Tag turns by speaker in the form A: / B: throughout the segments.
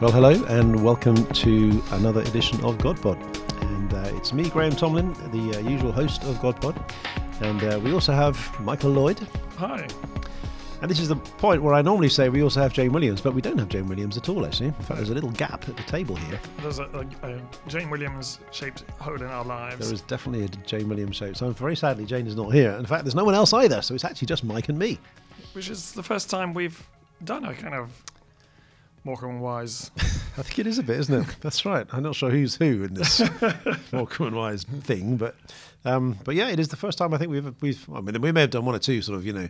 A: Well, hello, and welcome to another edition of GodPod. And uh, it's me, Graham Tomlin, the uh, usual host of GodPod. And uh, we also have Michael Lloyd.
B: Hi.
A: And this is the point where I normally say we also have Jane Williams, but we don't have Jane Williams at all, actually. In fact, there's a little gap at the table here.
B: There's a, a, a Jane Williams shaped hole in our lives.
A: There is definitely a Jane Williams shape. So very sadly, Jane is not here. In fact, there's no one else either, so it's actually just Mike and me.
B: Which is the first time we've done a kind of Morecambe Wise.
A: I think it is a bit, isn't it? That's right. I'm not sure who's who in this Morecambe and Wise thing, but um, but yeah, it is the first time I think we've we've. I mean, we may have done one or two sort of you know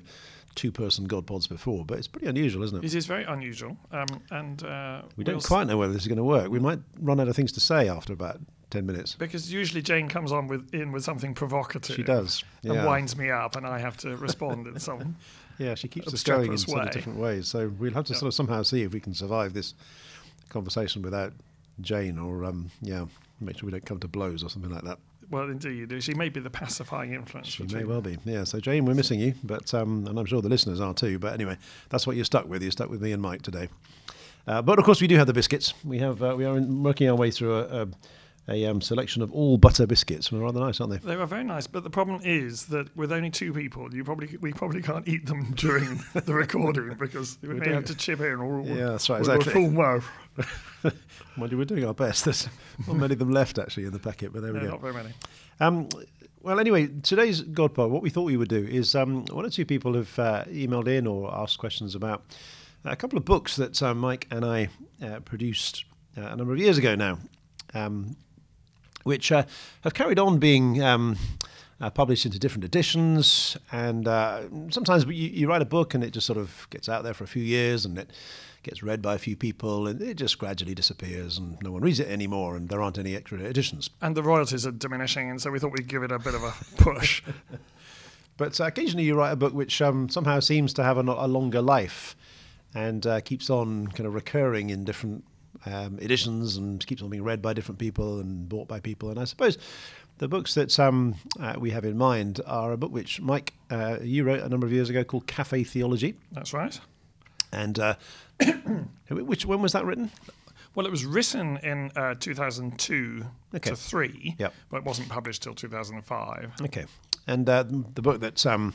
A: two-person God pods before, but it's pretty unusual, isn't it?
B: It is very unusual, um, and uh,
A: we don't
B: we'll
A: quite know whether this is going to work. We might run out of things to say after about ten minutes.
B: because usually Jane comes on with in with something provocative.
A: She does.
B: And winds me up, and I have to respond in some.
A: Yeah, she keeps us going in sort of different ways. So we'll have to
B: Yeah.
A: sort of somehow see if we can survive this conversation without Jane, or um, yeah, make sure we don't come to blows or something like that.
B: Well, indeed, you do. she may be the pacifying influence.
A: She may well be. Yeah. So Jane, we're missing you, but um, and I'm sure the listeners are too. But anyway, that's what you're stuck with. You're stuck with me and Mike today. Uh, but of course, we do have the biscuits. We have uh, we are in, working our way through a, a, a um, selection of all butter biscuits. They're rather nice, aren't they?
B: They were very nice, but the problem is that with only two people, you probably we probably can't eat them during the recording because we, may
A: do.
B: have to chip in. Or,
A: Yeah, that's right, exactly.
B: full.
A: Mind you, we're doing our best. There's not many of them left actually in the packet, but there we go.
B: not very many.
A: Um, well, anyway, today's GodPod, what we thought we would do is um, one or two people have uh, emailed in or asked questions about a couple of books that uh, Mike and I uh, produced uh, a number of years ago now, um, which uh, have carried on being. Um, uh, published into different editions, and uh, sometimes you, you write a book and it just sort of gets out there for a few years and it gets read by a few people and it just gradually disappears and no one reads it anymore and there aren't any extra editions.
B: And the royalties are diminishing, and so we thought we'd give it a bit of a push.
A: But uh, occasionally you write a book which um, somehow seems to have a, a longer life and uh, keeps on kind of recurring in different um, editions and keeps on being read by different people and bought by people. And I suppose the books that um, uh, we have in mind are a book which, Mike, uh, you wrote a number of years ago called Cafe Theology.
B: That's right.
A: And uh, which when was that written?
B: Well, it was written in uh, 2002
A: Okay.
B: to 3,
A: Yep.
B: but it wasn't published till 2005.
A: Okay. And uh, the book that um,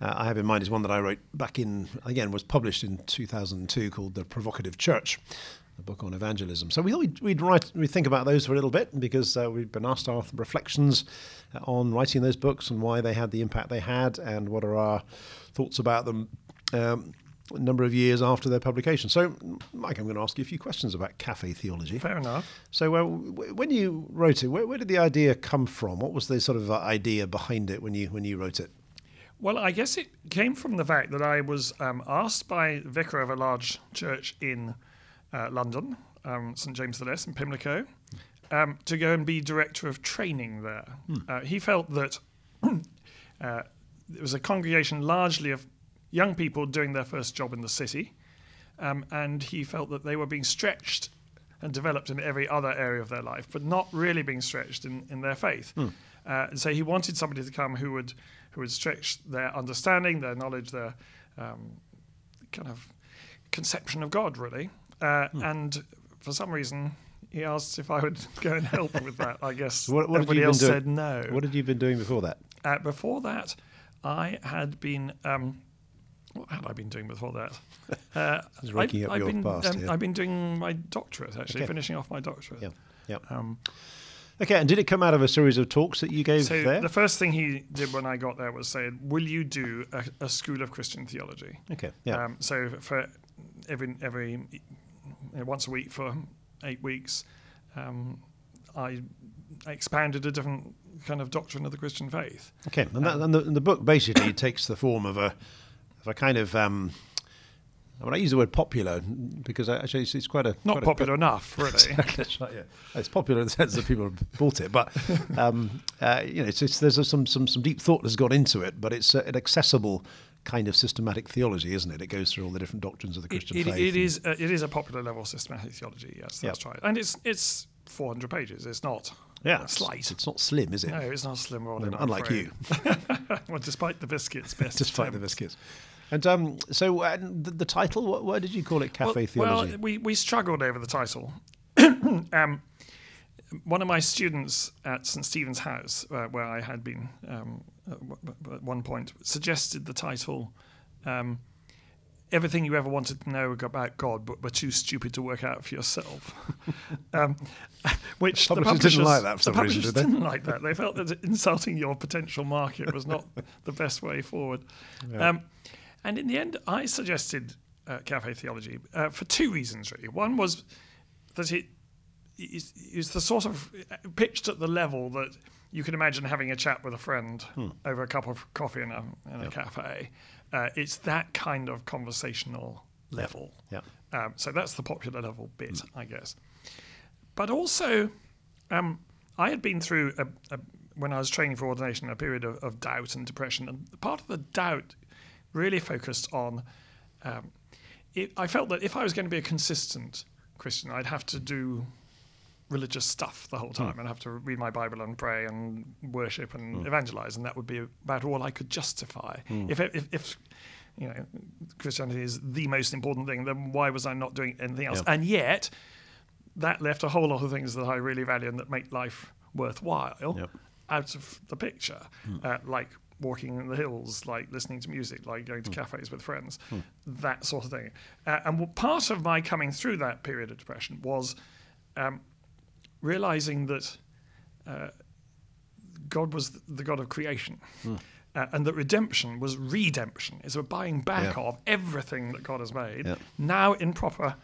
A: uh, I have in mind is one that I wrote back in, again, was published in 2002 called The Provocative Church, a book on evangelism. So we thought we'd, we'd write, we'd think about those for a little bit because uh, we've been asked our reflections uh, on writing those books and why they had the impact they had and what are our thoughts about them. Um, a number of years after their publication. So, Mike, I'm going to ask you a few questions about cafe theology.
B: Fair enough.
A: So, uh, w- when you wrote it, where, where did the idea come from? What was the sort of uh, idea behind it when you when you wrote it?
B: Well, I guess it came from the fact that I was um, asked by the vicar of a large church in uh, London, um, St James the Less in Pimlico, um, to go and be director of training there. Uh, he felt that uh, it was a congregation largely of young people doing their first job in the city, um, and he felt that they were being stretched and developed in every other area of their life, but not really being stretched in, in their faith. Uh, and so he wanted somebody to come who would who would stretch their understanding, their knowledge, their um, kind of conception of God, really. Uh, And for some reason, he asked if I would go and help with that. I guess
A: What, what
B: everybody
A: you
B: else
A: doing?
B: said no.
A: What had you been doing before that?
B: Uh, before that, I had been. Um, what had I been doing before that? Uh,
A: raking up
B: I've
A: your
B: been,
A: past
B: um. I've been doing my doctorate, actually,
A: Okay.
B: finishing off my doctorate.
A: Yeah, yeah.
B: Um,
A: Okay, and did it come out of a series of talks that you gave
B: so
A: there?
B: the first thing he did when I got there was say, "Will you do a, a school of Christian theology?"
A: okay, yeah,
B: Um, so for every every once a week for eight weeks, um, I expounded a different kind of doctrine of the Christian faith.
A: okay. And, that, and, the, and the book basically takes the form of a a kind of. Um, I mean, I use the word popular because actually it's, quite a
B: Not
A: quite
B: popular
A: A,
B: enough, really.
A: Right, yeah. It's popular in the sense that people have bought it, but um, uh, you know, it's, it's, there's some some some deep thought that's gone into it. But it's uh, an accessible kind of systematic theology, isn't it? It goes through all the different doctrines of the Christian
B: it,
A: faith.
B: it is a, it is a popular level systematic theology. Yes, that's
A: Yep.
B: right. And it's it's 400 pages. It's not
A: yeah,
B: slight.
A: it's not slim, is it?
B: no, it's not slim volume. I'm
A: Unlike you,
B: well, despite the biscuits, best
A: despite the biscuits. And um, so uh, the, the title, what, why did you call it Cafe
B: well,
A: Theology?
B: Well, we, we struggled over the title. um, one of my students at St Stephen's House, uh, where I had been um, at, w- at one point, suggested the title um, "Everything You Ever Wanted to Know About God, but were too stupid to work out for yourself." um, which
A: Publishers
B: the
A: didn't like that for
B: the
A: some reason,
B: publishers
A: did they?
B: didn't like that. They felt that insulting your potential market was not the best way forward. Um, and in the end, I suggested uh, cafe theology uh, for two reasons, really. One was that it is, is the sort of uh, pitched at the level that you can imagine having a chat with a friend
A: Hmm.
B: over a cup of coffee in a, in a cafe. Uh, it's that kind of conversational level.
A: Yeah.
B: Um, so that's the popular level bit, I guess. But also, um, I had been through a, a, when I was training for ordination a period of, of doubt and depression, and part of the doubt really focused on. Um, it, I felt that if I was going to be a consistent Christian, I'd have to do religious stuff the whole time. I'd have to read my Bible and pray and worship and evangelize, and that would be about all I could justify. If, if, if you know Christianity is the most important thing, then why was I not doing anything else?
A: Yeah.
B: And yet, that left a whole lot of things that I really value and that make life worthwhile
A: Yep.
B: out of the picture, uh, like walking in the hills, like listening to music, like going to cafes with friends, that sort of thing. Uh, and part of my coming through that period of depression was um, realizing that uh, God was the God of creation. Uh, and that redemption was redemption. It's a buying back
A: Yeah.
B: of everything that God has made,
A: Yeah.
B: now in proper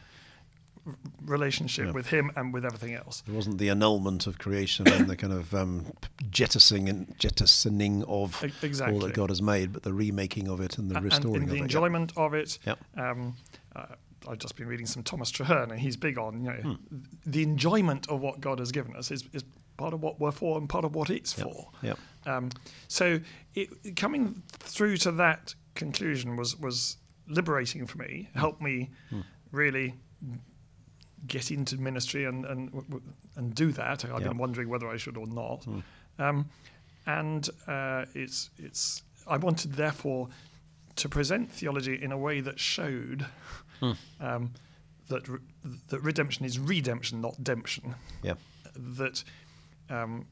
B: r- relationship
A: Yeah.
B: with Him and with everything else.
A: It wasn't the annulment of creation and the kind of um, jettisoning and jettisoning of
B: E-
A: all that God has made, but the remaking of it and the restoring
B: and in
A: of
B: the
A: it.
B: enjoyment of it. Um, uh, I've just been reading some Thomas Traherne, and he's big on you know
A: Hmm.
B: the enjoyment of what God has given us is, is part of what we're for and part of what it's
A: Yep.
B: for.
A: Yep.
B: Um, so it, coming through to that conclusion was was liberating for me,
A: Hmm.
B: helped me really get into ministry and and and do that. I've
A: Yep.
B: been wondering whether I should or not.
A: Hmm.
B: Um, and uh, it's it's I wanted therefore to present theology in a way that showed
A: Hmm.
B: um, that re- that redemption is redemption, not demption.
A: Yeah.
B: That um,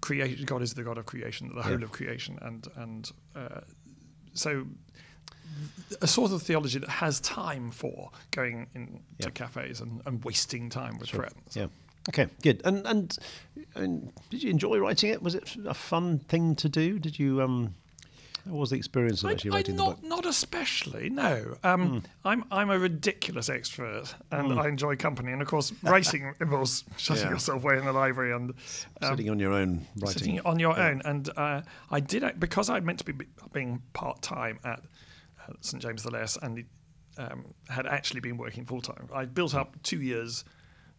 B: creation, God is the God of creation, the whole
A: Yeah.
B: of creation, and and uh, so a sort of theology that has time for going into
A: Yeah.
B: cafes and, and wasting time with
A: Sure.
B: friends.
A: Yeah. Okay, good. And and, and did you enjoy writing it? Was it a fun thing to do? Did you um how was the experience of
B: I,
A: actually
B: I
A: writing the book?
B: not especially. No, um, I'm I'm a ridiculous extrovert, and I enjoy company. And of course, writing involves shutting
A: Yeah.
B: yourself away in the library and um,
A: Sitting on your own writing.
B: sitting on your own. And uh, I did because I meant to be be- being part time at St James the Less, and um, had actually been working full time. I built up two years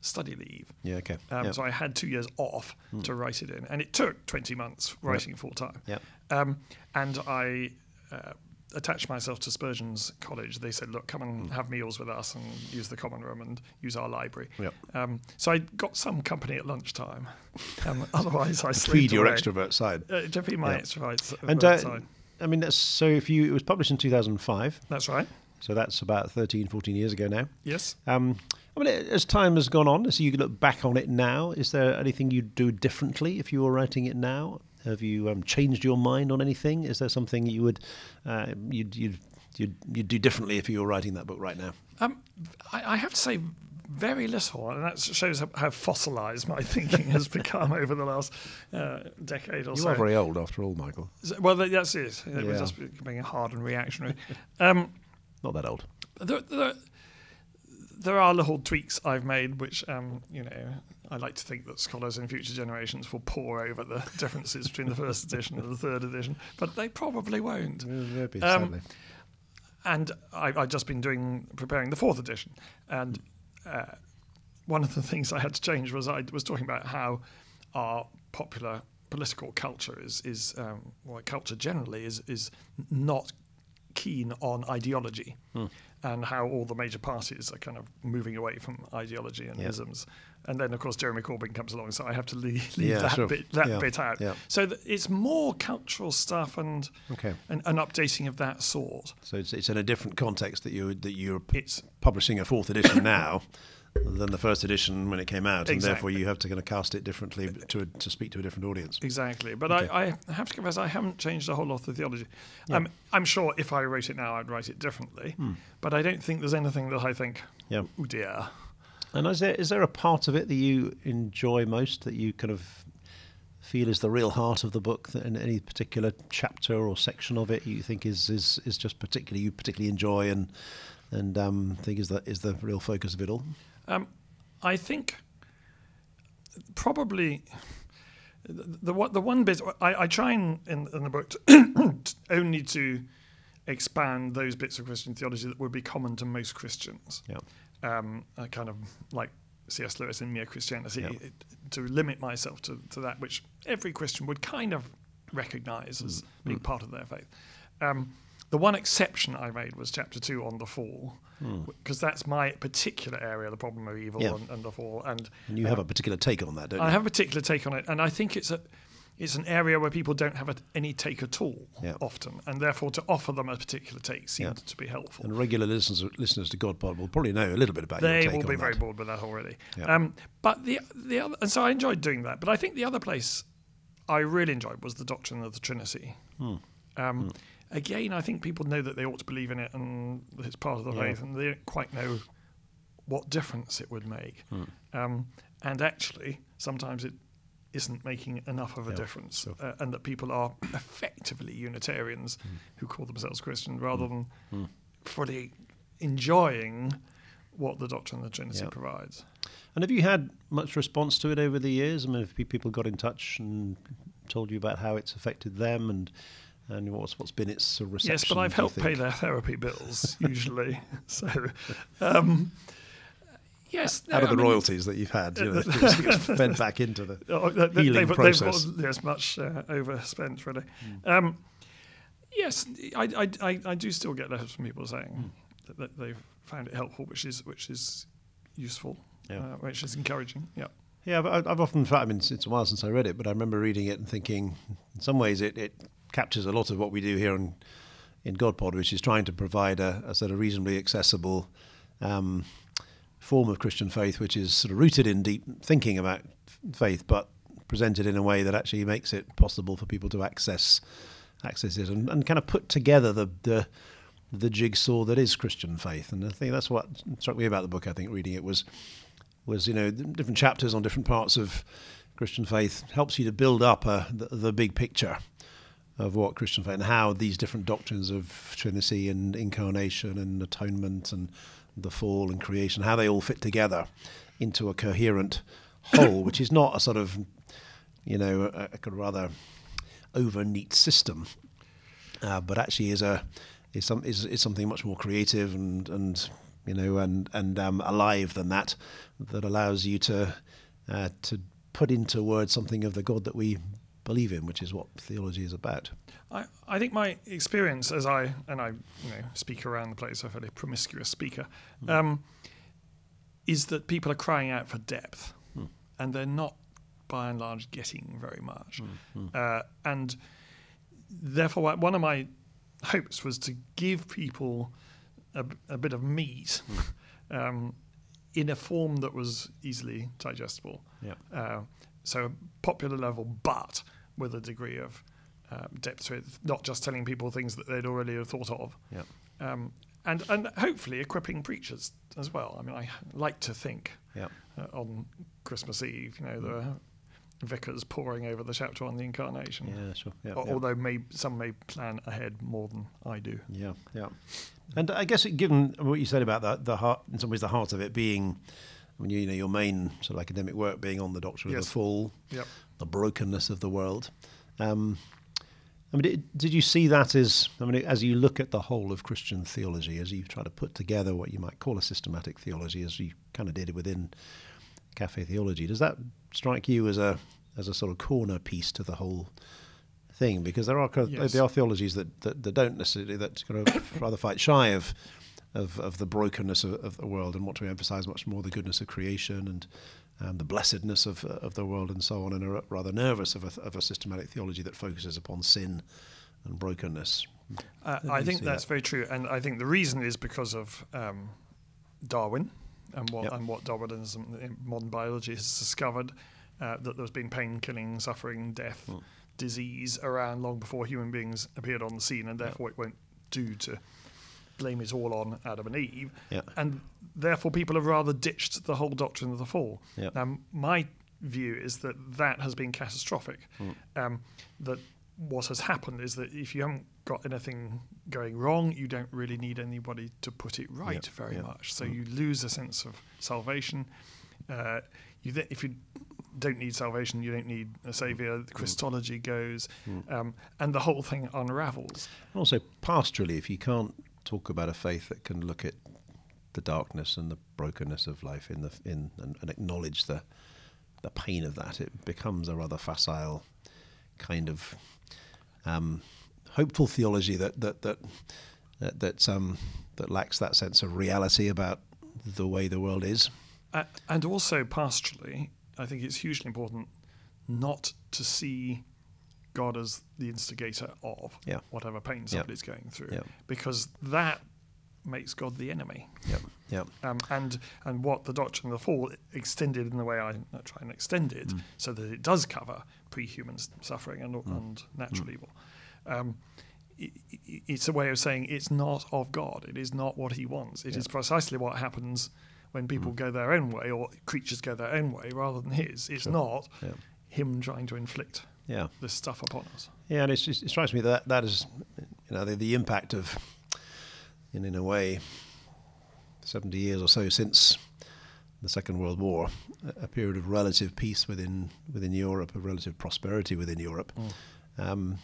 B: study leave.
A: Yeah, okay.
B: Um,
A: yeah.
B: So I had two years off to write it in, and it took 20 months writing full time.
A: Yeah.
B: Um, and I uh, attached myself to Spurgeon's College. They said, "Look, come and have meals with us and use the common room and use our library."
A: Yep.
B: Um, so I got some company at lunchtime. Um, otherwise, I
A: Feed your
B: away.
A: extrovert side.
B: Uh, to feed my
A: Yeah.
B: extrovert
A: And
B: uh, side.
A: I mean, that's, so if you, it was published in 2005,
B: That's right.
A: so that's about 13, 14 years ago now.
B: Yes.
A: Um, I mean, as time has gone on, as you look back on it now, is there anything you'd do differently if you were writing it now? Have you um, changed your mind on anything? Is there something you would uh, you'd, you'd you'd you'd do differently if you were writing that book right now?
B: Um, I, I have to say very little, and that shows how- how fossilised my thinking has become over the last uh, decade or
A: You
B: so.
A: are very old, after all, Michael.
B: So- Well, that- that's it. It was just becoming hard and reactionary. Um,
A: Not that old.
B: the, the, there are little tweaks I've made, which um, you know I like to think that scholars in future generations will pore over the differences between the first edition and the third edition, but they probably won't.
A: Maybe,
B: Um,
A: sadly.
B: And I, I've just been doing preparing the fourth edition, and uh, one of the things I had to change was I was talking about how our popular political culture is is um, well, culture generally is is not keen on ideology, and how all the major parties are kind of moving away from ideology and
A: Yeah.
B: isms. And then, of course, Jeremy Corbyn comes along, so I have to leave, leave
A: Yeah,
B: that
A: sure.
B: bit that
A: Yeah,
B: bit out. So th- it's more cultural stuff and
A: Okay.
B: and, and updating of that sort.
A: So it's, it's in a different context that you that you're p-
B: It's
A: publishing a fourth edition now than the first edition when it came out, and therefore you have to kind of cast it differently to to speak to a different audience.
B: Exactly, but
A: Okay.
B: I, I have to confess I haven't changed a whole lot of the theology. Um, I'm sure if I wrote it now, I'd write it differently, but I don't think there's anything that I think,
A: Hmm. Yeah.
B: oh dear.
A: And is there is there a part of it that you enjoy most that you kind of feel is the real heart of the book that in any particular chapter or section of it you think is is, is just particularly you particularly enjoy and and um, think is the is the real focus of it all?
B: Um, I think probably the the, one- the one bit I, I try in, in, in the book to only to expand those bits of Christian theology that would be common to most Christians.
A: Yeah.
B: um, uh, kind of like C.S. Lewis in Mere Christianity,
A: Yeah.
B: it, to limit myself to, to that which every Christian would kind of recognize as
A: Mm.
B: being part of their faith. Um, the one exception I made was chapter two on the fall, because that's my particular area, the problem of evil
A: Hmm. Yeah.
B: and, and the fall. And,
A: And you have a particular take on that, don't you?
B: I have a particular take on it, and I think it's a it's an area where people don't have a, any take at all
A: Yeah.
B: often, and therefore to offer them a particular take seemed
A: Yeah.
B: to be helpful.
A: and regular listeners listeners to God Pod will probably know a little bit about
B: They will be
A: that.
B: very bored with that already. Um, but the the other, and so I enjoyed doing that. But I think the other place I really enjoyed was the doctrine of the Trinity.
A: Hmm.
B: Um, Again, I think people know that they ought to believe in it and that it's part of the
A: Yeah.
B: faith, and they don't quite know what difference it would make.
A: Hmm.
B: Um, and actually, sometimes it isn't making enough of a
A: Yeah,
B: difference,
A: sure.
B: uh, and that people are effectively Unitarians
A: Hmm.
B: who call themselves Christian rather than fully enjoying what the doctrine of the Trinity
A: Yeah.
B: provides.
A: And have you had much response to it over the years? I mean, have people got in touch and told you about how it's affected them and and what's what's been its reception?
B: yes, but I've helped pay their therapy bills usually. so, um, yes, no,
A: out of
B: I
A: the
B: mean,
A: royalties that you've had, you know, it's, it's fed back into the.
B: Oh, they-
A: healing
B: they've,
A: process.
B: They've got yes, much uh, overspent really.
A: Hmm.
B: Um, yes, I, I, I, I do still get letters from people saying
A: Hmm.
B: that, that they've found it helpful, which is which is useful,
A: Yeah.
B: uh, which is encouraging. Yeah.
A: Yeah, I've, I've often, I mean, it's a while since I read it, but I remember reading it and thinking, in some ways, it, it captures a lot of what we do here in, in GodPod, which is trying to provide a, a sort of reasonably accessible um, form of Christian faith, which is sort of rooted in deep thinking about faith, but presented in a way that actually makes it possible for people to access access it and, and kind of put together the, the the jigsaw that is Christian faith. And I think that's what struck me about the book. I think reading it was was you know different chapters on different parts of Christian faith helps you to build up a, the, the big picture of what Christian faith and how these different doctrines of Trinity and incarnation and atonement and the fall and creation, how they all fit together into a coherent whole, which is not a sort of you know a, a rather over neat system, uh, but actually is a is some is, is something much more creative and and you know and and um, alive than that that allows you to uh, to put into words something of the God that we believe in, which is what theology is about.
B: I, I think my experience as I and I you know speak around the place, a fairly promiscuous speaker, um, is that people are crying out for depth, and they're not by and large getting very much, uh, and therefore one- of my hopes was to give people a, a bit of meat. Um, in a form that was easily digestible,
A: Yeah.
B: uh, so popular level, but with a degree of um, depth to it, not just telling people things that they'd already have thought of, um, and and hopefully equipping preachers as well. I mean, I like to think
A: Yeah.
B: uh, on Christmas Eve, you know, there are vicars poring over the chapter on the incarnation.
A: Yeah, sure.
B: Al-
A: yeah.
B: Although may, some may plan ahead more than I do.
A: Yeah, yeah. And I guess given what you said about the, the heart, in some ways, the heart of it being, I mean, you, know, your main sort of academic work being on the doctrine of the fall,
B: Yep.
A: the brokenness of the world. Um, I mean, did, did you see that as, I mean, as you look at the whole of Christian theology, as you try to put together what you might call a systematic theology, as you kind of did within cafe theology, does that strike you as a as a sort of corner piece to the whole thing? Because there are
B: Yes.
A: there are theologies that, that, that don't necessarily that kind of rather fight shy of of, of the brokenness of, of the world and want to emphasize much more the goodness of creation and um, the blessedness of, of the world and so on, and are rather nervous of a, of a systematic theology that focuses upon sin and brokenness.
B: Uh, I think that's
A: that?
B: very true, and I think the reason is because of um, Darwin and what
A: Yep.
B: and what Darwinism in modern biology has discovered uh, that there's been pain, killing, suffering, death,
A: Hmm.
B: disease around long before human beings appeared on the scene, and therefore it won't do to blame it all on Adam and Eve.
A: Yeah.
B: And therefore, people have rather ditched the whole doctrine of the fall.
A: Yeah.
B: Now, my view is that that has been catastrophic. Um, that what has happened is that if you haven't got anything going wrong, you don't really need anybody to put it right very much. So you lose a sense of salvation. Uh, you th- if you don't need salvation, you don't need a savior. The Christology goes, um, and the whole thing unravels.
A: And also, pastorally, if you can't talk about a faith that can look at the darkness and the brokenness of life in the in and, and acknowledge the the pain of that, it becomes a rather facile kind of um, hopeful theology that that that that that, um, that lacks that sense of reality about the way the world is.
B: Uh, and also pastorally, I think it's hugely important not to see God as the instigator of
A: Yeah.
B: whatever pain somebody's going through,
A: Yeah.
B: because that makes God the enemy.
A: Yep. Yep.
B: Um, and and what the doctrine of the fall extended in the way I try and extend it,
A: Mm.
B: so that it does cover pre-human suffering and, and natural
A: Mm.
B: evil. Um, it's a way of saying it's not of God. It is not what He wants. It is precisely what happens when people
A: Mm.
B: go their own way or creatures go their own way rather than His. It's
A: Sure.
B: not. Him trying to inflict
A: Yeah.
B: this stuff upon us.
A: Yeah, and it's, it strikes me that that is, you know, the, the impact of, in, in a way, 70 years or so since the Second World War, a, a period of relative peace within within Europe, of relative prosperity within Europe. Um,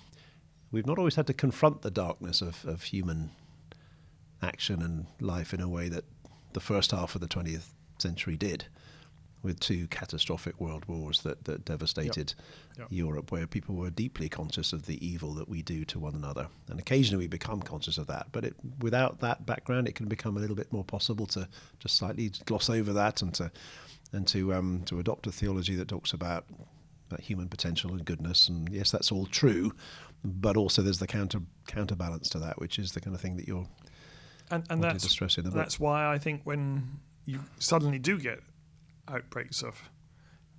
A: we've not always had to confront the darkness of, of human action and life in a way that the first half of the 20th century did, with two catastrophic world wars that, that devastated
B: Yep.
A: Europe, where people were deeply conscious of the evil that we do to one another. And occasionally we become conscious of that, but it, without that background, it can become a little bit more possible to just slightly gloss over that and to and to um, to adopt a theology that talks about about human potential and goodness. And yes, that's all true, but also there's the counter counterbalance to that, which is the kind of thing that you're
B: And, and that's
A: to stress in the book.
B: That's why I think when you suddenly do get outbreaks of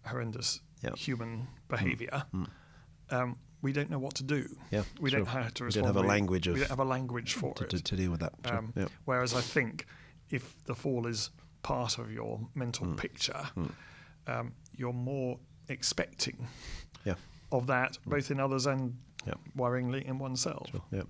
B: horrendous
A: Yeah.
B: human behaviour,
A: Mm.
B: um, we don't know what to do.
A: Yeah,
B: we
A: sure.
B: don't know how to respond.
A: We don't have a language
B: We
A: of-
B: don't have a language for
A: to,
B: it.
A: to, to deal with that. Sure.
B: Um,
A: yeah.
B: Whereas I think if the fall is part of your mental
A: Mm.
B: picture, um, you're more expecting
A: Yeah.
B: of that, both in others and
A: Yeah.
B: worryingly in oneself.
A: Yeah.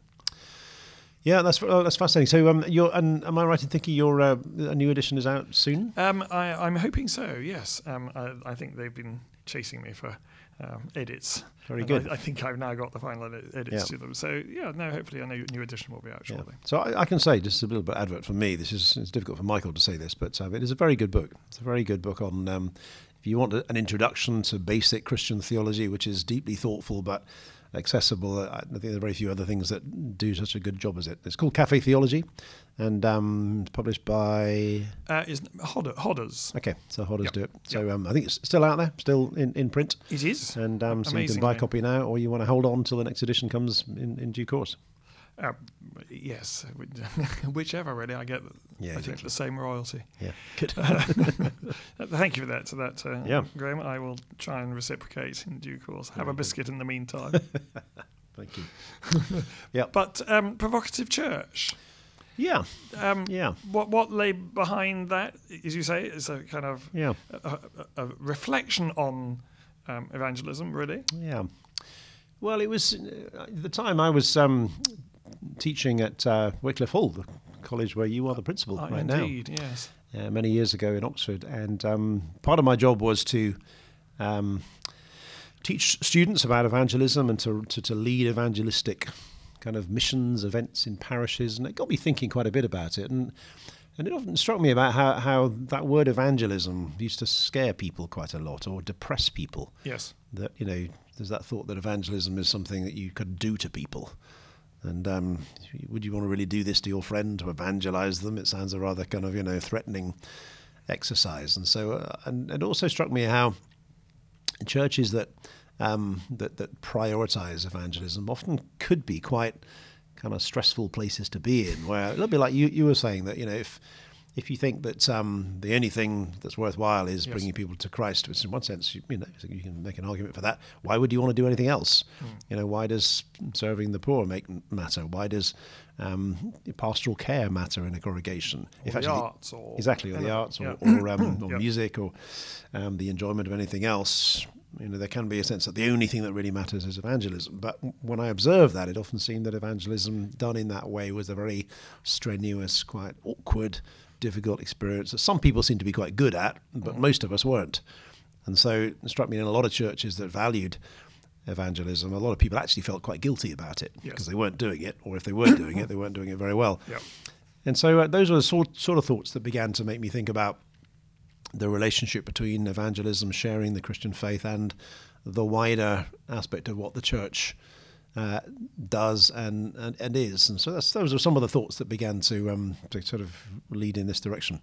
A: Yeah, that's uh, that's fascinating. So, um, you're, and am I right in thinking your uh, a new edition is out soon?
B: Um, I, I'm hoping so. Yes, um, I, I think they've been chasing me for um, edits.
A: Very
B: and
A: good.
B: I, I think I've now got the final edit- edits
A: Yeah.
B: to them. So yeah, no, hopefully a new, new edition will be out
A: Yeah.
B: shortly.
A: So I, I can say, just a little bit advert for me. This is it's difficult for Michael to say this, but um, it is a very good book. It's a very good book on um, if you want a- an introduction to basic Christian theology, which is deeply thoughtful but accessible. I think there are very few other things that do such a good job as it. It's called Cafe Theology, and um, it's published by.
B: Uh, is Hodder, Hodders?
A: Okay, so Hodders
B: Yep.
A: do it. So um, I think it's still out there, still in, in print.
B: It is.
A: And um, so you can buy a copy now, or you want to hold on till the next edition comes in, in due course.
B: Uh, yes, whichever really. I get.
A: Yeah,
B: I think
A: exactly.
B: the same royalty.
A: Yeah, good.
B: Uh, Thank you for that. To that, uh,
A: Yeah.
B: Graham. I will try and reciprocate in due course. Have a
A: good.
B: biscuit in the meantime.
A: Thank you. yeah,
B: but um, provocative church.
A: yeah,
B: Um,
A: yeah,
B: What what lay behind that? As you say, it's a kind of
A: yeah,
B: a, a, a reflection on um, evangelism, really?
A: Yeah. Well, it was uh, the time I was um, teaching at uh, Wycliffe Hall, the college where you are the principal
B: Uh,
A: right
B: indeed, yes.
A: now, uh, many years ago in Oxford. And um, part of my job was to um, teach students about evangelism and to, to, to lead evangelistic kind of missions, events in parishes. And it got me thinking quite a bit about it. And and it often struck me about how, how that word evangelism used to scare people quite a lot or depress people
B: Yes.
A: that you know there's that thought that evangelism is something that you could do to people and um, would you want to really do this to your friend to evangelize them? It sounds a rather kind of you know threatening exercise. And so uh, and it also struck me how churches that um, that that prioritize evangelism often could be quite kind of stressful places to be in where little bit like you, you were saying that you know if if you think that um, the only thing that's worthwhile is
B: Yes.
A: bringing people to Christ, which in one sense you, you know you can make an argument for that. Why would you want to do anything else?
B: Hmm.
A: You know, why does serving the poor make matter? Why does um, pastoral care matter in a congregation?
B: Or the arts or
A: exactly, or the arts, or,
B: yeah.
A: or, um, or
B: Yeah.
A: music, or um, the enjoyment of anything else. You know, there can be a sense that the only thing that really matters is evangelism. But when I observed that, it often seemed that evangelism done in that way was a very strenuous, quite awkward, difficult experience that some people seem to be quite good at, but
B: Mm-hmm.
A: most of us weren't. And so it struck me in a lot of churches that valued evangelism, a lot of people actually felt quite guilty about it
B: Yes.
A: because they weren't doing it, or if they were doing it, they weren't doing it very well.
B: Yeah.
A: And so uh, those were the sort, sort of thoughts that began to make me think about the relationship between evangelism, sharing the Christian faith, and the wider aspect of what the church uh, does and, and, and is. And so that's, those are some of the thoughts that began to, um, to sort of lead in this direction.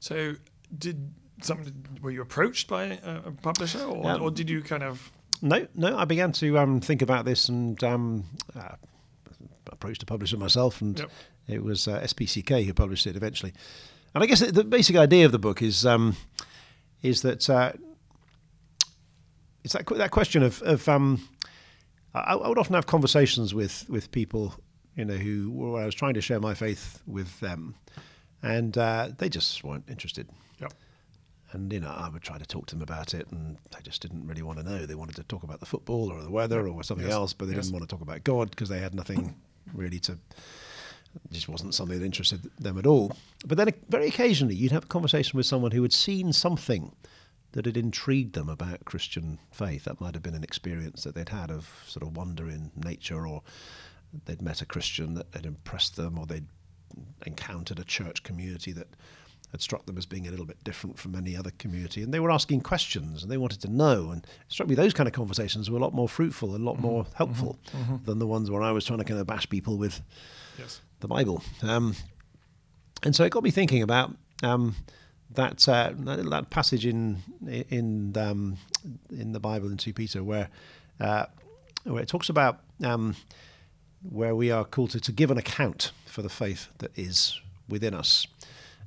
B: So, did somebody were you approached by a, publisher, or,
A: Um,
B: or did you kind of?
A: No, no, I began to um, think about this and um, uh, approached a publisher myself, and
B: Yep.
A: it was uh, SPCK who published it eventually. And I guess the basic idea of the book is um, is that uh, it's that that question of, of um, I, I would often have conversations with with people, you know, who where I was trying to share my faith with them, and uh, they just weren't interested.
B: Yep.
A: And you know, I would try to talk to them about it, and they just didn't really want to know. They wanted to talk about the football or the weather or something
B: Yes.
A: else, but they
B: Yes.
A: didn't want to talk about God because they had nothing really to. It just wasn't something that interested them at all. But then, very occasionally, you'd have a conversation with someone who had seen something that had intrigued them about Christian faith. That might have been an experience that they'd had of sort of wonder in nature, or they'd met a Christian that had impressed them, or they'd encountered a church community that had struck them as being a little bit different from any other community. And they were asking questions and they wanted to know. And it struck me those kind of conversations were a lot more fruitful, a lot more helpful than the ones where I was trying to kind of bash people with
B: Yes.
A: the Bible. Um, and so it got me thinking about um, that, uh, that passage in in um, in the Bible in two Peter where uh, where it talks about um, where we are called to, to give an account for the faith that is within us,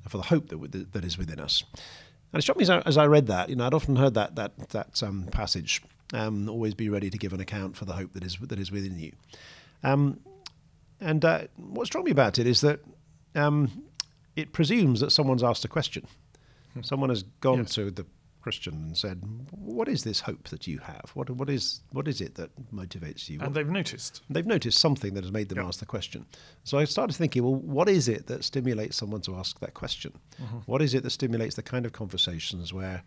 A: for the hope that that is within us. And it struck me as I, as I read that, you know, I'd often heard that that that um, passage, um, always be ready to give an account for the hope that is that is within you. Um, and uh, what struck me about it is that um, it presumes that someone's asked a question. Someone has gone
B: Yes.
A: to the Christian and said, "What is this hope that you have? What what is what is it that motivates you?"
B: And
A: What-
B: they've noticed.
A: they've noticed something that has made them
B: Yeah.
A: ask the question. So I started thinking, well, what is it that stimulates someone to ask that question?
B: Mm-hmm.
A: What is it that stimulates the kind of conversations where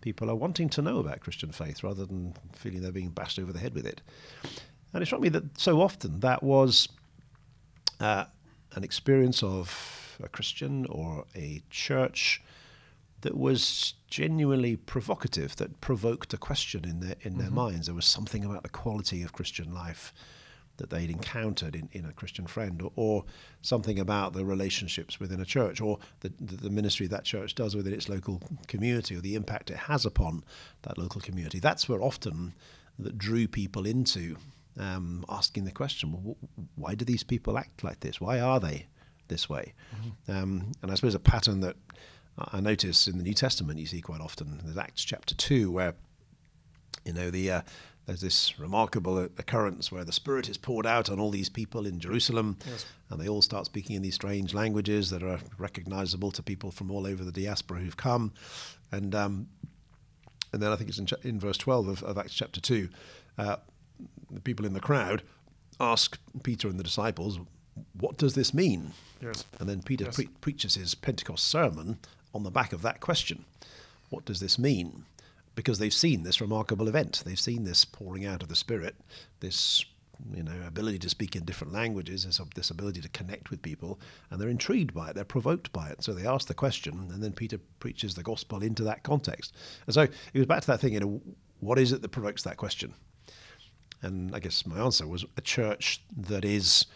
A: people are wanting to know about Christian faith rather than feeling they're being bashed over the head with it? And it struck me that so often that was uh, an experience of a Christian or a church that was genuinely provocative, that provoked a question in their in their minds. There was something about the quality of Christian life that they'd encountered in, in a Christian friend, or, or something about the relationships within a church, or the, the, ministry that church does within its local community, or the impact it has upon that local community. That's where often that drew people into um, asking the question, well, why do these people act like this? Why are they this way? Um, and I suppose a pattern that I notice in the New Testament you see quite often. There's Acts chapter two where you know the uh, there's this remarkable occurrence where the Spirit is poured out on all these people in Jerusalem,
B: Yes.
A: and they all start speaking in these strange languages that are recognizable to people from all over the diaspora who've come, and um, And then I think it's in, cha- in verse 12 of, of Acts chapter 2. Uh, the people in the crowd ask Peter and the disciples, What does this mean?
B: Yes.
A: And then Peter
B: Yes.
A: pre- preaches his Pentecost sermon on the back of that question What does this mean? Because they've seen this remarkable event. They've seen this pouring out of the Spirit, this you know ability to speak in different languages, this, this ability to connect with people, and they're intrigued by it. They're provoked by it. So they ask the question, and then Peter preaches the gospel into that context. And so it was back to that thing. You know, what is it that provokes that question? And I guess my answer was a church that is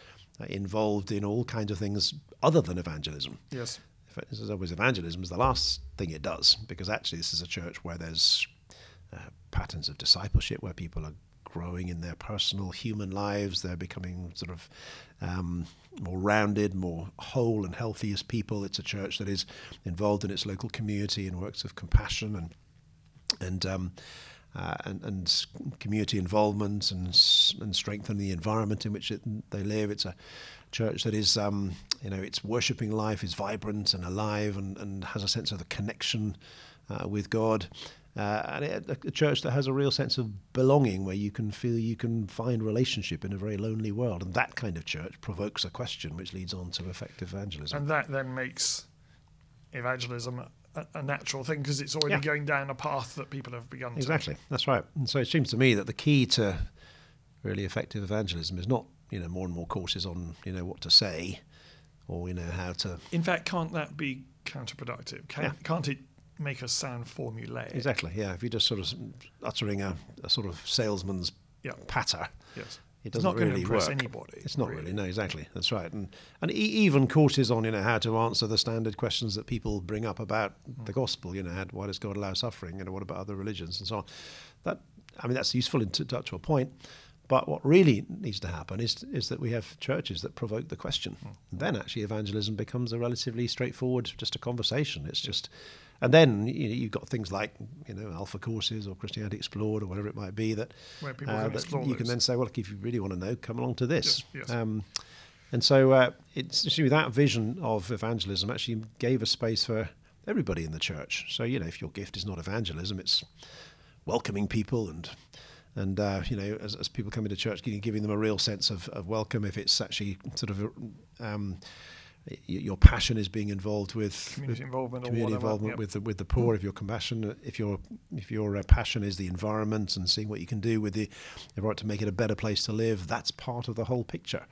A: involved in all kinds of things other than evangelism.
B: Yes.
A: It- As always, evangelism is the last thing it does because actually this is a church where there's uh, patterns of discipleship where people are growing in their personal human lives. They're becoming sort of um, more rounded, more whole and healthy as people. It's a church that is involved in its local community and works of compassion and and um, uh, and, and community involvement and and strengthen the environment in which it, they live. It's a church that is, um, you know, its worshiping life is vibrant and alive and, and has a sense of a connection uh, with God. Uh, and it, a church that has a real sense of belonging, where you can feel you can find relationship in a very lonely world, and that kind of church provokes a question, which leads on to effective evangelism.
B: And that then makes evangelism a, natural thing because it's already
A: Yeah.
B: going down a path that people have begun
A: Exactly, that's right. And so it seems to me that the key to really effective evangelism is not you know more and more courses on you know what to say, or you know how to.
B: In fact, can't that be counterproductive? Can,
A: Yeah.
B: Can't it make us sound formulaic?
A: exactly yeah. If you're just sort of uttering a, a sort of salesman's
B: Yeah.
A: patter,
B: Yes.
A: it doesn't it's
B: not going
A: really
B: to impress
A: work.
B: anybody.
A: It's not really. no, exactly. That's right. And and e- even courses on you know how to answer the standard questions that people bring up about the mm. gospel. You know, how, why does God allow suffering? You know, what about other religions and so on. That I mean, that's useful in to, to, to a point. But what really needs to happen is is that we have churches that provoke the question. And then actually evangelism becomes a relatively straightforward, just a conversation. It's just. And then you know, you've got things like you know Alpha courses or Christianity Explored or whatever it might be that,
B: Where people
A: uh,
B: can
A: that you can
B: those.
A: then say, well, look, if you really want to know, come along to this.
B: Yes, yes.
A: Um, and so uh, it's actually that vision of evangelism actually gave a space for everybody in the church. So you know, if your gift is not evangelism, it's welcoming people and and uh, you know, as, as people come into church, giving, giving them a real sense of, of welcome. If it's actually sort of um, y- your passion is being involved with
B: Community involvement or
A: community
B: whatever,
A: involvement
B: yep.
A: with the with the poor. If your compassion, if your if your uh, passion is the environment and seeing what you can do with the environment to make it a better place to live, that's part of the whole picture.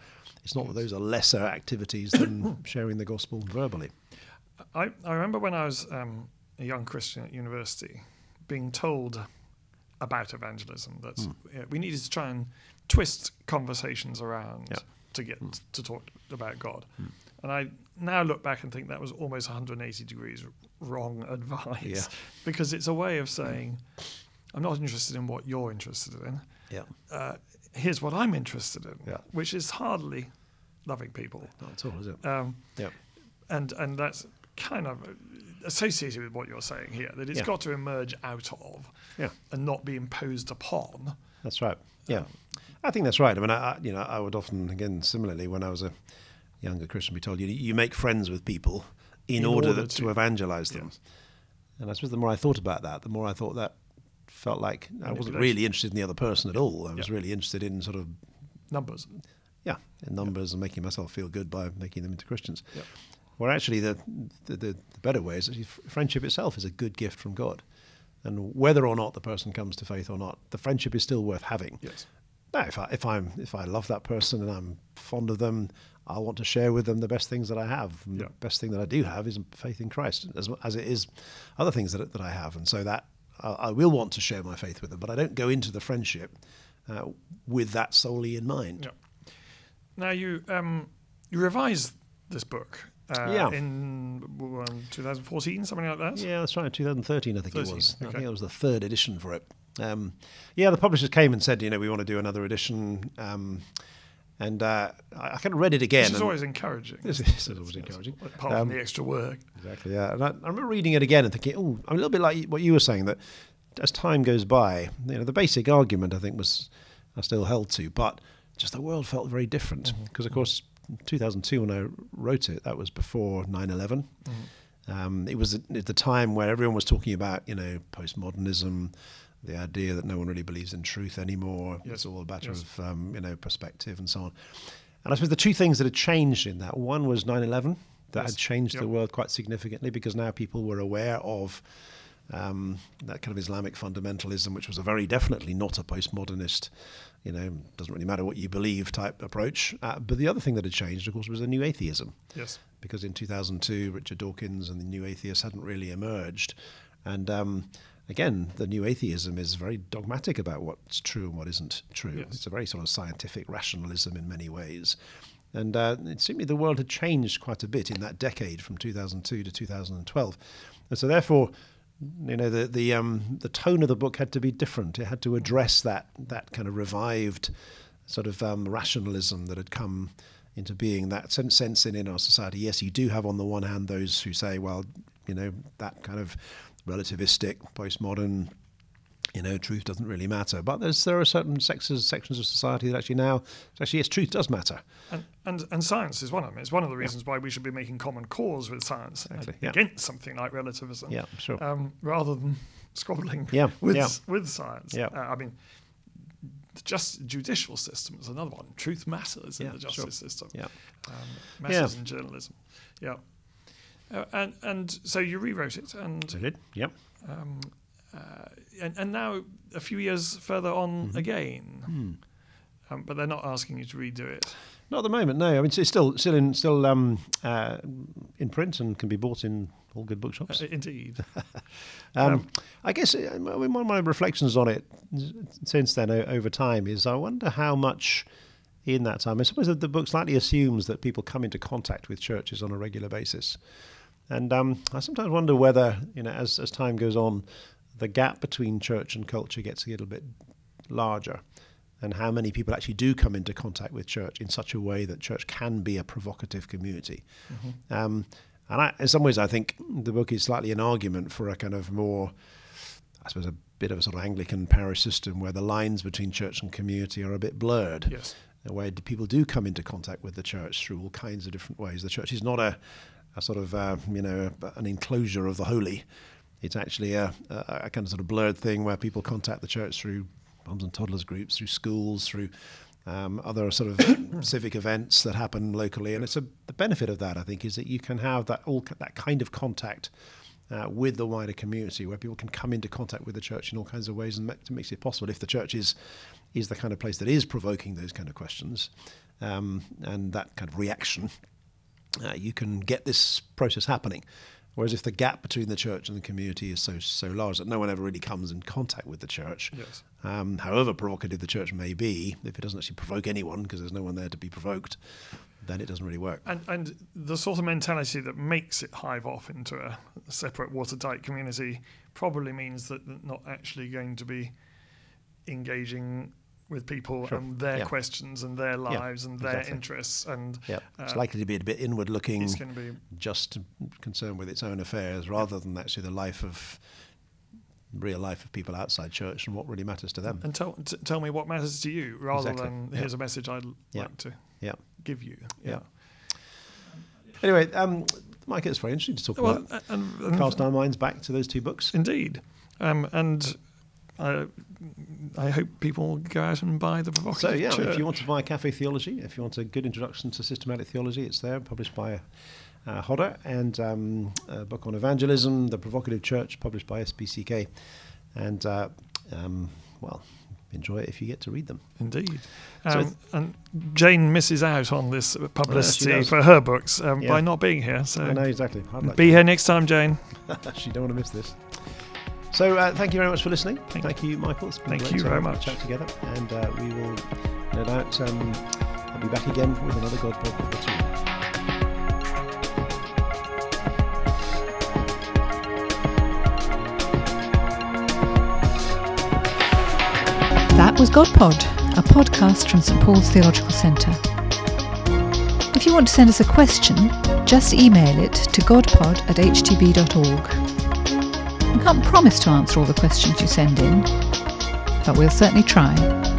A: It's not that those are lesser activities than sharing the gospel verbally.
B: I, I remember when I was um, a young Christian at university being told about evangelism that yeah, we needed to try and twist conversations around
A: Yeah.
B: to get
A: Hmm.
B: to talk about God. And I now look back and think that was almost 180 degrees wrong advice
A: Yeah.
B: because it's a way of saying, I'm not interested in what you're interested in.
A: Yeah,
B: Uh, here's what I'm interested in,
A: Yeah.
B: which is hardly loving people.
A: not at all, is it?
B: Um,
A: Yeah,
B: and and that's kind of associated with what you're saying here that it's
A: Yeah.
B: got to emerge out of
A: yeah.
B: and not be imposed upon.
A: That's right. Um, yeah, I think that's right. I mean, I, I you know I would often again similarly when I was a younger Christian be told you you make friends with people in,
B: In
A: order,
B: order
A: to,
B: to-
A: evangelize them.
B: Yes.
A: And I suppose the more I thought about that, the more I thought that felt like I wasn't really interested in the other person at all. I was
B: Yeah.
A: really interested in sort of
B: Numbers.
A: yeah, in numbers and making myself feel good by making them into Christians.
B: Yep.
A: Where actually the, the the the better way is actually friendship itself is a good gift from God, and whether or not the person comes to faith or not, the friendship is still worth having.
B: Yes.
A: Now, if I if I'm if I love that person and I'm fond of them, I want to share with them the best things that I have. And
B: Yeah.
A: The best thing that I do have is faith in Christ, as as it is other things that that I have, and so that I, I will want to share my faith with them. But I don't go into the friendship uh, with that solely in mind.
B: Yeah. Now you um, you revised this book. Uh,
A: Yeah.
B: In um, 2014, something like that.
A: Yeah, that's right. 2013, I think
B: 13,
A: it was. I think it was the third edition for it. Um, yeah, the publishers came and said, you know, we want to do another edition. Um, and uh, I, I kind of read it again.
B: Which is always encouraging.
A: This is always encouraging.
B: Apart
A: Um,
B: from the extra work.
A: Exactly. Yeah, and I, I remember reading it again and thinking, oh, I'm a little bit like what you were saying that as time goes by, you know, the basic argument I think was I still held to, but just the world felt very different because, of course, 2002 when I wrote it, that was before 9/11, Um, it was at the time where everyone was talking about, you know, postmodernism, the idea that no one really believes in truth anymore.
B: Yes.
A: It's all a matter
B: Yes.
A: of, um, you know, perspective and so on. And I suppose the two things that had changed in that one was 9 11, that
B: Yes.
A: had changed the world quite significantly because now people were aware of um, that kind of Islamic fundamentalism, which was a very definitely not a postmodernist, you know, doesn't really matter what you believe type approach. Uh, but the other thing that had changed, of course, was the new atheism
B: Yes.
A: because in 2002, Richard Dawkins and the New Atheists hadn't really emerged. And um, again, the New Atheism is very dogmatic about what's true and what isn't true.
B: Yes.
A: It's a very sort of scientific rationalism in many ways. And uh, it seemed to me the world had changed quite a bit in that decade from 2002 to 2012. And so, therefore, you know, the the um, the tone of the book had to be different. It had to address that that kind of revived sort of um, rationalism that had come into being. That sense, sense in in our society. Yes, you do have on the one hand those who say, well, you know, that kind of relativistic, postmodern. You know, truth doesn't really matter, but there's there are certain sectors sections of society that actually now actually yes, truth does matter.
B: And, and and science is one of them. It's one of the reasons why we should be making common cause with science
A: Exactly, yeah.
B: against something like relativism.
A: Yeah, sure.
B: Um, rather than squabbling
A: Yeah,
B: with
A: yeah.
B: with science.
A: Yeah.
B: Uh, I mean, the just judicial system is another one. Truth matters in
A: Yeah,
B: the
A: sure.
B: justice system.
A: Yeah.
B: Um, matters in journalism. Yeah. Uh, and and so you rewrote it, and
A: So did. Yep.
B: um, uh, and, and now a few years further on
A: Mm-hmm.
B: again.
A: Hmm.
B: Um, but they're not asking you to redo it.
A: Not at the moment, no. I mean, it's still still in still um, uh, in print and can be bought in all good bookshops.
B: Uh, indeed.
A: Um,
B: um,
A: I guess uh, I mean, one of my reflections on it since then o- over time is I wonder how much in that time. I suppose that the book slightly assumes that people come into contact with churches on a regular basis, and um, I sometimes wonder whether you know as as time goes on, the gap between church and culture gets a little bit larger. And how many people actually do come into contact with church in such a way that church can be a provocative community? Um, and I, in some ways, I think the book is slightly an argument for a kind of more, I suppose, a bit of a sort of Anglican parish system where the lines between church and community are a bit blurred.
B: yes.
A: Where people do come into contact with the church through all kinds of different ways. The church is not a, a sort of, uh, you know, an enclosure of the holy. It's actually a, a, kind of sort of blurred thing where people contact the church through mums and toddlers groups, through schools, through um, other sort of civic events that happen locally. And it's a the benefit of that, I think, is that you can have that all that kind of contact uh, with the wider community, where people can come into contact with the church in all kinds of ways, and make, makes it possible if the church is is the kind of place that is provoking those kind of questions um, and that kind of reaction. Uh, you can get this process happening. Whereas if the gap between the church and the community is so so large that no one ever really comes in contact with the church,
B: Yes.
A: um, however provocative the church may be, if it doesn't actually provoke anyone because there's no one there to be provoked, then it doesn't really work.
B: And, and the sort of mentality that makes it hive off into a separate watertight community probably means that they're not actually going to be engaging with people
A: Sure.
B: and their
A: Yeah.
B: questions and their lives and their
A: exactly.
B: interests. And
A: Yeah, it's
B: uh,
A: likely to be a bit inward looking,
B: it's going to be
A: just concerned with its own affairs rather than actually the life of real life of people outside church and what really matters to them.
B: and tell t- tell me what matters to you rather
A: Exactly.
B: than
A: Yeah.
B: here's a message I'd
A: Yeah.
B: like to
A: Yeah.
B: give you.
A: Yeah. Anyway, um, Mike, it's very interesting to talk
B: Well,
A: about.
B: and, and
A: Cast our minds back to those two books.
B: Indeed. Um, and I, I hope people go out and buy the provocative
A: So yeah,
B: Church.
A: if you want to buy Cafe Theology, if you want a good introduction to systematic theology, it's there, published by uh, Hodder, and um, a book on evangelism, The Provocative Church, published by SPCK, and uh, um, well, enjoy it if you get to read them.
B: Indeed.
A: So
B: Um,
A: th-
B: and Jane misses out on this publicity for her books um,
A: Yeah.
B: by not being here.
A: So I know exactly. Like
B: be here next time, Jane.
A: she don't want to miss this. So uh, thank you very much for listening.
B: Thank-
A: Thank, you, Michael. It's been
B: Thank
A: great
B: you
A: to
B: very much.
A: Chat together, and uh, we will no doubt um, I'll be back again with another GodPod or two.
C: That was GodPod, a podcast from St Paul's Theological Centre. If you want to send us a question, just email it to godpod at htb.org. We can't promise to answer all the questions you send in, but we'll certainly try.